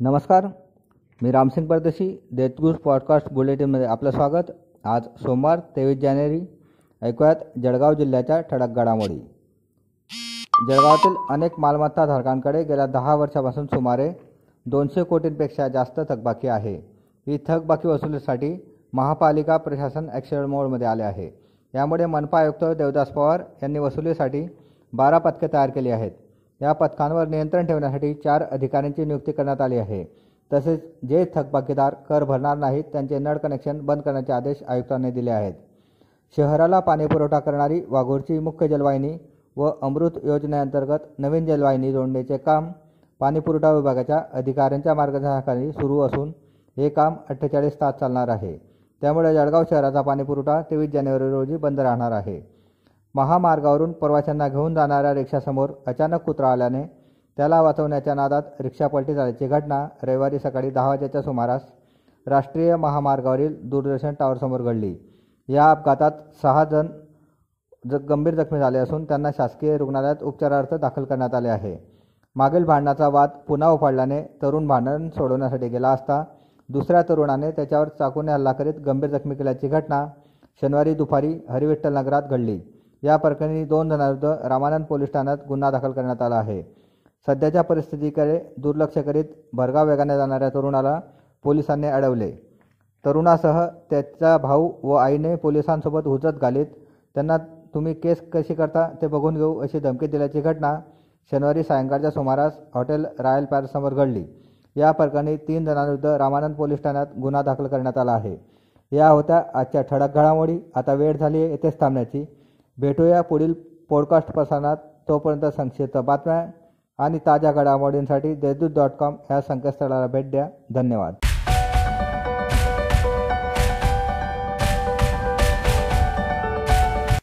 नमस्कार मी रामसिंग परदेशी देतगुज पॉडकास्ट बुलेटिनमध्ये आपलं स्वागत. आज सोमवार तेवीस जानेवारी ऐकूयात जळगाव जिल्ह्याच्या ठळक घडामोडी. जळगावातील अनेक मालमत्ता धारकांकडे गेल्या दहा वर्षापासून सुमारे दोनशे कोटींपेक्षा जास्त थकबाकी आहे. ही थकबाकी वसुलीसाठी महापालिका प्रशासन ॲक्शन मोडमध्ये आले आहे. यामुळे मनपा आयुक्त देवदास पवार यांनी वसुलीसाठी बारा पथके तयार केली आहेत. या पथकांवर नियंत्रण ठेवण्यासाठी चार अधिकाऱ्यांची नियुक्ती करण्यात आली आहे. तसेच जे थकबाकीदार कर भरणार नाहीत त्यांचे नळ कनेक्शन बंद करण्याचे आदेश आयुक्तांनी दिले आहेत. शहराला पाणीपुरवठा करणारी वाघोरची मुख्य जलवाहिनी व अमृत योजनेअंतर्गत नवीन जलवाहिनी जोडण्याचे काम पाणीपुरवठा विभागाच्या अधिकाऱ्यांच्या मार्गदर्शनाखाली सुरू असून हे काम अठ्ठेचाळीस तास चालणार आहे. त्यामुळे जळगाव शहराचा पाणीपुरवठा तेवीस जानेवारी रोजी बंद राहणार आहे. महामार्गावरून प्रवाशांना घेऊन जाणाऱ्या रिक्षासमोर अचानक कुत्रा आल्याने त्याला वाचवण्याच्या नादात रिक्षा पलटी झाल्याची घटना रविवारी सकाळी दहा वाजेच्या सुमारास राष्ट्रीय महामार्गावरील दूरदर्शन टॉवरसमोर घडली. या अपघातात सहा जण ज गंभीर जखमी झाले असून त्यांना शासकीय रुग्णालयात उपचारार्थ दाखल करण्यात आले आहे. मागील भांडणाचा वाद पुन्हा उफाडल्याने तरुण भांडण सोडवण्यासाठी गेला असता दुसऱ्या तरुणाने त्याच्यावर चाकूने हल्ला करीत गंभीर जखमी केल्याची घटना शनिवारी दुपारी हरिविठ्ठल नगरात घडली. या प्रकरणी दोन जणांविरुद्ध रामानंद पोलीस ठाण्यात गुन्हा दाखल करण्यात आला आहे. सध्याच्या परिस्थितीकडे दुर्लक्ष करीत भरगाव वेगाने जाणाऱ्या तरुणाला पोलिसांनी अडवले. तरुणासह त्याचा भाऊ व आईने पोलिसांसोबत हुजत घालीत. त्यांना तुम्ही केस कशी करता ते बघून घेऊ अशी धमकी दिल्याची घटना शनिवारी सायंकाळच्या सुमारास हॉटेल रॉयल पॅलेससमोर घडली. या प्रकरणी तीन जणांविरुद्ध रामानंद पोलीस ठाण्यात गुन्हा दाखल करण्यात आला आहे. या होत्या आजच्या ठळक घडामोडी. आता वेळ झाली आहे येथेच थांबण्याची. भेटूया पुढील पॉडकास्ट प्रसारणात. तोपर्यंत संक्षिप्त बातम्या आणि ताज्या घडामोडींसाठी देशदूत डॉट कॉम ह्या संकेतस्थळाला भेट द्या. धन्यवाद.